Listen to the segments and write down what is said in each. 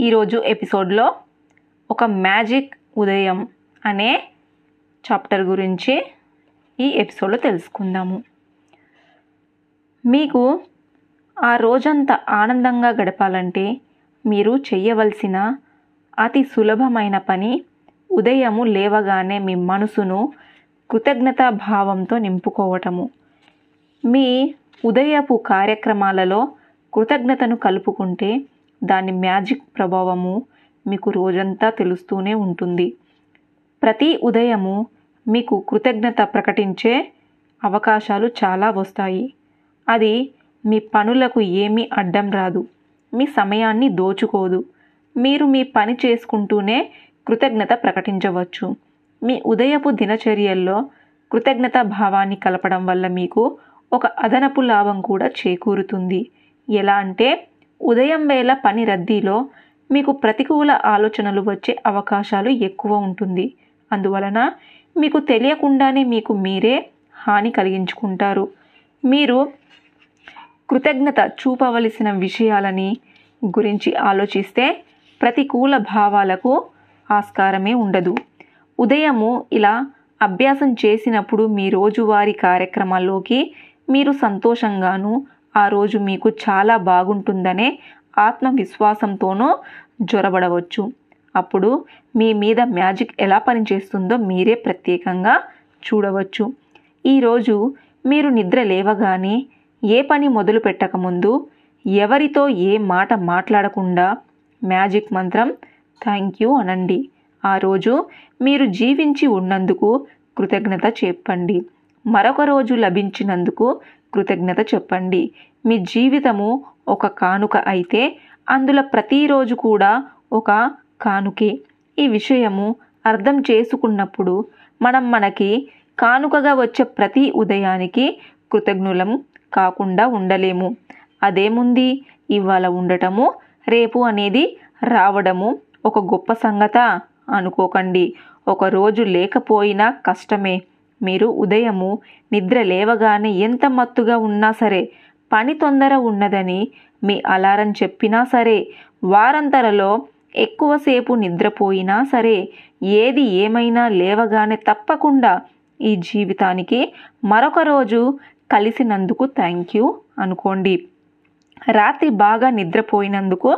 ఈరోజు ఎపిసోడ్లో ఒక మ్యాజిక్ ఉదయం అనే చాప్టర్ గురించి ఈ ఎపిసోడ్లో తెలుసుకుందాము. మీకు ఆ రోజంతా ఆనందంగా గడపాలంటే మీరు చేయవలసిన అతి సులభమైన పని ఉదయము లేవగానే మీ మనసును కృతజ్ఞతా భావంతో నింపుకోవటము. మీ ఉదయపు కార్యక్రమాలలో కృతజ్ఞతను కలుపుకుంటే దాని మ్యాజిక్ ప్రభావము మీకు రోజంతా తెలుస్తూనే ఉంటుంది. ప్రతి ఉదయము మీకు కృతజ్ఞత ప్రకటించే అవకాశాలు చాలా వస్తాయి. అది మీ పనులకు ఏమీ అడ్డం రాదు. మీ సమయాన్ని దోచుకోదు. మీరు మీ పని చేసుకుంటూనే కృతజ్ఞత ప్రకటించవచ్చు. మీ ఉదయపు దినచర్యల్లో కృతజ్ఞత భావాన్ని కలపడం వల్ల మీకు ఒక అదనపు లాభం కూడా చేకూరుతుంది. ఎలా అంటే ఉదయం వేళ పని రద్దీలో మీకు ప్రతికూల ఆలోచనలు వచ్చే అవకాశాలు ఎక్కువ ఉంటుంది. అందువలన మీకు తెలియకుండానే మీకు మీరే హాని కలిగించుకుంటారు. మీరు కృతజ్ఞత చూపవలసిన విషయాలని గురించి ఆలోచిస్తే ప్రతికూల భావాలకు ఆస్కారమే ఉండదు. ఉదయము ఇలా అభ్యాసం చేసినప్పుడు మీ రోజువారీ కార్యక్రమాల్లోకి మీరు సంతోషంగాను ఆ రోజు మీకు చాలా బాగుంటుందనే ఆత్మవిశ్వాసంతోనూ జొరబడవచ్చు. అప్పుడు మీ మీద మ్యాజిక్ ఎలా పనిచేస్తుందో మీరే ప్రత్యేకంగా చూడవచ్చు. ఈరోజు మీరు నిద్ర లేవగానే ఏ పని మొదలు పెట్టకముందు ఎవరితో ఏ మాట మాట్లాడకుండా మ్యాజిక్ మంత్రం థ్యాంక్ యూ అనండి. ఆ రోజు మీరు జీవించి ఉన్నందుకు కృతజ్ఞత చెప్పండి. మరొక రోజు లభించినందుకు కృతజ్ఞత చెప్పండి. మీ జీవితము ఒక కానుక అయితే అందులో ప్రతిరోజు కూడా ఒక కానుకే. ఈ విషయము అర్థం చేసుకున్నప్పుడు మనం మనకి కానుకగా వచ్చే ప్రతి ఉదయానికి కృతజ్ఞులం కాకుండా ఉండలేము. అదేముంది? ఇవాళ ఉండటము రేపు అనేది రావడము ఒక గొప్ప సంగత అనుకోకండి. ఒక రోజు లేకపోయినా కష్టమే. మీరు ఉదయము నిద్ర లేవగానే ఎంత మత్తుగా ఉన్నా సరే పని తొందర ఉన్నదని మీ అలారం చెప్పినా సరే వారంతరలో ఎక్కువసేపు నిద్రపోయినా సరే ఏది ఏమైనా లేవగానే తప్పకుండా ఈ జీవితానికి మరొక రోజు కలిసినందుకు థ్యాంక్ యూ అనుకోండి. రాత్రి బాగా నిద్రపోయినందుకు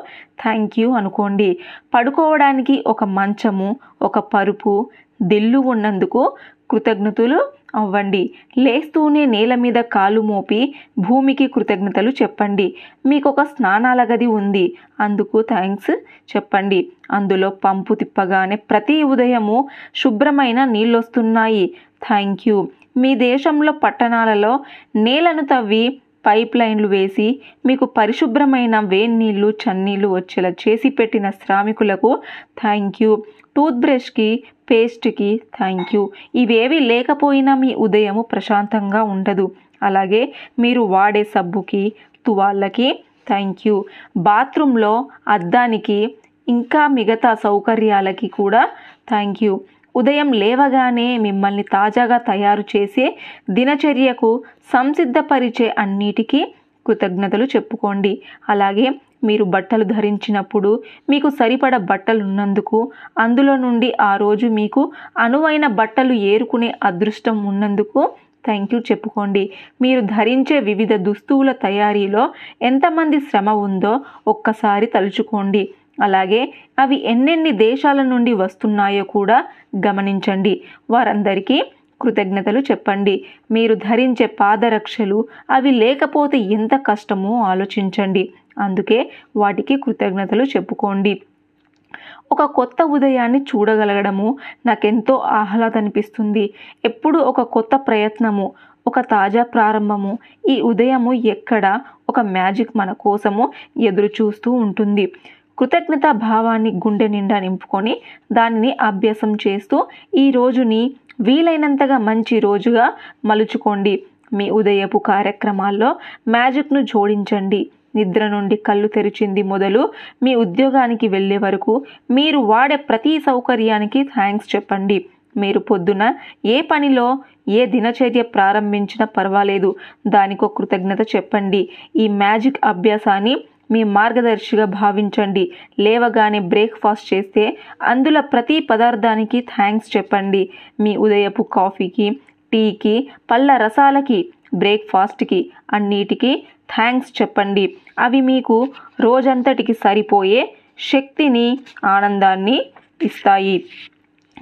థ్యాంక్ యూ అనుకోండి. పడుకోవడానికి ఒక మంచము ఒక పరుపు దిల్లు ఉన్నందుకు కృతజ్ఞతలు అవ్వండి. లేస్తూనే నేల మీద కాలు మోపి భూమికి కృతజ్ఞతలు చెప్పండి. మీకు ఒక స్నానాల గది ఉంది. అందుకు థ్యాంక్స్ చెప్పండి. అందులో పంపు తిప్పగానే ప్రతి ఉదయము శుభ్రమైన నీళ్ళొస్తున్నాయి. థ్యాంక్ యూ మీ దేశంలో పట్టణాలలో నేలను తవ్వి పైప్ లైన్లు వేసి మీకు పరిశుభ్రమైన వేన్నీళ్ళు చన్నీళ్ళు వచ్చేలా చేసి పెట్టిన శ్రామికులకు థ్యాంక్ యూ టూత్ బ్రష్కి పేస్ట్కి థ్యాంక్ యూ ఇవేవి లేకపోయినా మీ ఉదయము ప్రశాంతంగా ఉండదు. అలాగే మీరు వాడే సబ్బుకి తువాళ్ళకి థ్యాంక్ యూ బాత్రూంలో అద్దానికి ఇంకా మిగతా సౌకర్యాలకి కూడా థ్యాంక్ యూ ఉదయం లేవగానే మిమ్మల్ని తాజాగా తయారు చేసే దినచర్యకు సంసిద్ధపరిచే అన్నిటికీ కృతజ్ఞతలు చెప్పుకోండి. అలాగే మీరు బట్టలు ధరించినప్పుడు మీకు సరిపడ బట్టలు ఉన్నందుకు అందులో నుండి ఆ రోజు మీకు అనువైన బట్టలు ఏరుకునే అదృష్టం ఉన్నందుకు థ్యాంక్ యూ చెప్పుకోండి. మీరు ధరించే వివిధ దుస్తువుల తయారీలో ఎంతమంది శ్రమ ఉందో ఒక్కసారి తలుచుకోండి. అలాగే అవి ఎన్నెన్ని దేశాల నుండి వస్తున్నాయో కూడా గమనించండి. వారందరికీ కృతజ్ఞతలు చెప్పండి. మీరు ధరించే పాదరక్షలు అవి లేకపోతే ఎంత కష్టమో ఆలోచించండి. అందుకే వాటికి కృతజ్ఞతలు చెప్పుకోండి. ఒక కొత్త ఉదయాన్ని చూడగలగడము నాకెంతో ఆహ్లాదనిపిస్తుంది. ఎప్పుడు ఒక కొత్త ప్రయత్నము ఒక తాజా ప్రారంభము ఈ ఉదయము ఎక్కడ ఒక మ్యాజిక్ మన కోసము ఎదురు చూస్తూ ఉంటుంది. కృతజ్ఞత భావాన్ని గుండె నిండా నింపుకొని దానిని అభ్యాసం చేస్తూ ఈ రోజుని వీలైనంతగా మంచి రోజుగా మలుచుకోండి. మీ ఉదయపు కార్యక్రమాల్లో మ్యాజిక్ను జోడించండి. నిద్ర నుండి కళ్ళు తెరిచింది మొదలు మీ ఉద్యోగానికి వెళ్ళే వరకు మీరు వాడే ప్రతి సౌకర్యానికి థ్యాంక్స్ చెప్పండి. మీరు పొద్దున ఏ పనిలో ఏ దినచర్య ప్రారంభించినా పర్వాలేదు. దానికో కృతజ్ఞత చెప్పండి. ఈ మ్యాజిక్ అభ్యాసాన్ని మీ మార్గదర్శిగా భావించండి. లేవగానే బ్రేక్ఫాస్ట్ చేస్తే అందులో ప్రతి పదార్థానికి థ్యాంక్స్ చెప్పండి. మీ ఉదయపు కాఫీకి టీకి పళ్ళ రసాలకి బ్రేక్ఫాస్ట్కి అన్నిటికీ థ్యాంక్స్ చెప్పండి. అవి మీకు రోజంతటికి సరిపోయే శక్తిని ఆనందాన్ని ఇస్తాయి.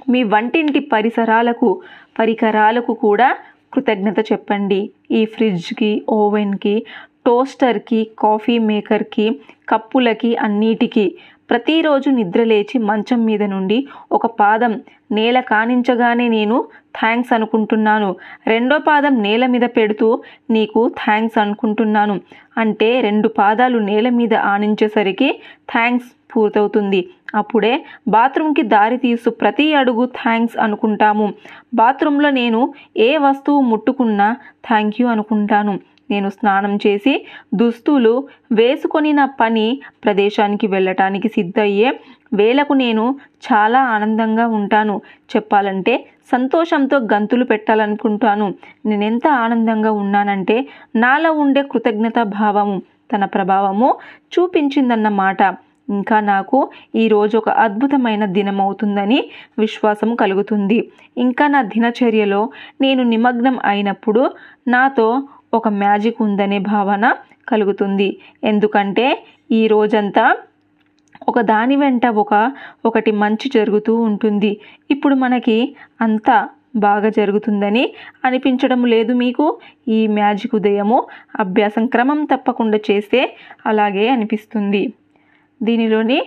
మీ వంటింటి పరిసరాలకు పరికరాలకు కూడా కృతజ్ఞత చెప్పండి. ఈ ఫ్రిడ్జ్కి ఓవెన్కి టోస్టర్కి కాఫీ మేకర్కి కప్పులకి అన్నిటికీ ప్రతిరోజు నిద్రలేచి మంచం మీద నుండి ఒక పాదం నేల కానించగానే నేను థ్యాంక్స్ అనుకుంటున్నాను. రెండో పాదం నేల మీద పెడుతూ నీకు థ్యాంక్స్ అనుకుంటున్నాను. అంటే రెండు పాదాలు నేల మీద ఆనించేసరికి థ్యాంక్స్ పూర్తవుతుంది. అప్పుడే బాత్రూమ్కి దారి తీసు ప్రతి అడుగు థ్యాంక్స్ అనుకుంటాము. బాత్రూంలో నేను ఏ వస్తువు ముట్టుకున్నా థ్యాంక్ యూ అనుకుంటాను. నేను స్నానం చేసి దుస్తులు వేసుకొని నా పని ప్రదేశానికి వెళ్ళటానికి సిద్ధయ్యే వేలకు నేను చాలా ఆనందంగా ఉంటాను. చెప్పాలంటే సంతోషంతో గంతులు పెట్టాలనుకుంటాను. నేనెంత ఆనందంగా ఉన్నానంటే నాలో ఉండే కృతజ్ఞత భావము తన ప్రభావము చూపించిందన్నమాట ఇంకా నాకు ఈరోజు ఒక అద్భుతమైన దినం అవుతుందని విశ్వాసం కలుగుతుంది. ఇంకా నా దినచర్యలో నేను నిమగ్నం అయినప్పుడు నాతో ఒక మ్యాజిక్ ఉందనే భావన కలుగుతుంది. ఎందుకంటే ఈ రోజంతా ఒక దాని వెంట ఒక ఒకటి మంచి జరుగుతూ ఉంటుంది. ఇప్పుడు మనకి అంతా బాగా జరుగుతుందని అనిపించడం లేదు మీకు? ఈ మ్యాజిక్ ఉదయము అభ్యాసం క్రమం తప్పకుండా చేస్తే అలాగే అనిపిస్తుంది. దీనిలోని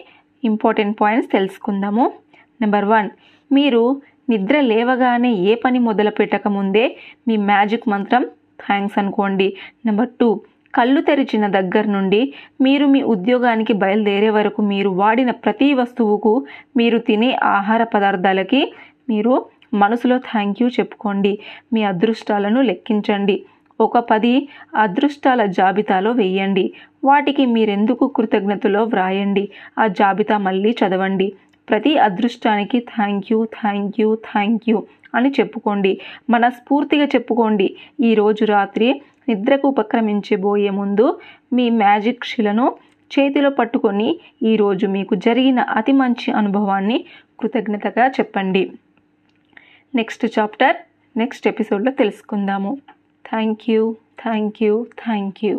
ఇంపార్టెంట్ పాయింట్స్ తెలుసుకుందాము. నెంబర్ వన్ మీరు నిద్ర లేవగానే ఏ పని మొదలు పెట్టకముందే మీ మ్యాజిక్ మంత్రం థ్యాంక్స్ అనుకోండి. నెంబర్ టూ కళ్ళు తెరిచిన దగ్గర నుండి మీరు మీ ఉద్యోగానికి బయలుదేరే వరకు మీరు వాడిన ప్రతి వస్తువుకు మీరు తినే ఆహార పదార్థాలకి మీరు మనసులో థ్యాంక్ యూ చెప్పుకోండి. మీ అదృష్టాలను లెక్కించండి. ఒక పది అదృష్టాల జాబితాలో వేయండి. వాటికి మీరెందుకు కృతజ్ఞతలో వ్రాయండి. ఆ జాబితా మళ్ళీ చదవండి. ప్రతి అదృష్టానికి thank you thank you thank you అని చెప్పుకోండి. మనస్ఫూర్తిగా చెప్పుకోండి. ఈరోజు రాత్రి నిద్రకు ఉపక్రమించబోయే ముందు మీ మ్యాజిక్ శిలను చేతిలో పట్టుకొని ఈరోజు మీకు జరిగిన అతి మంచి అనుభవాన్ని కృతజ్ఞతగా చెప్పండి. నెక్స్ట్ చాప్టర్ నెక్స్ట్ ఎపిసోడ్లో తెలుసుకుందాము. Thank you thank you thank you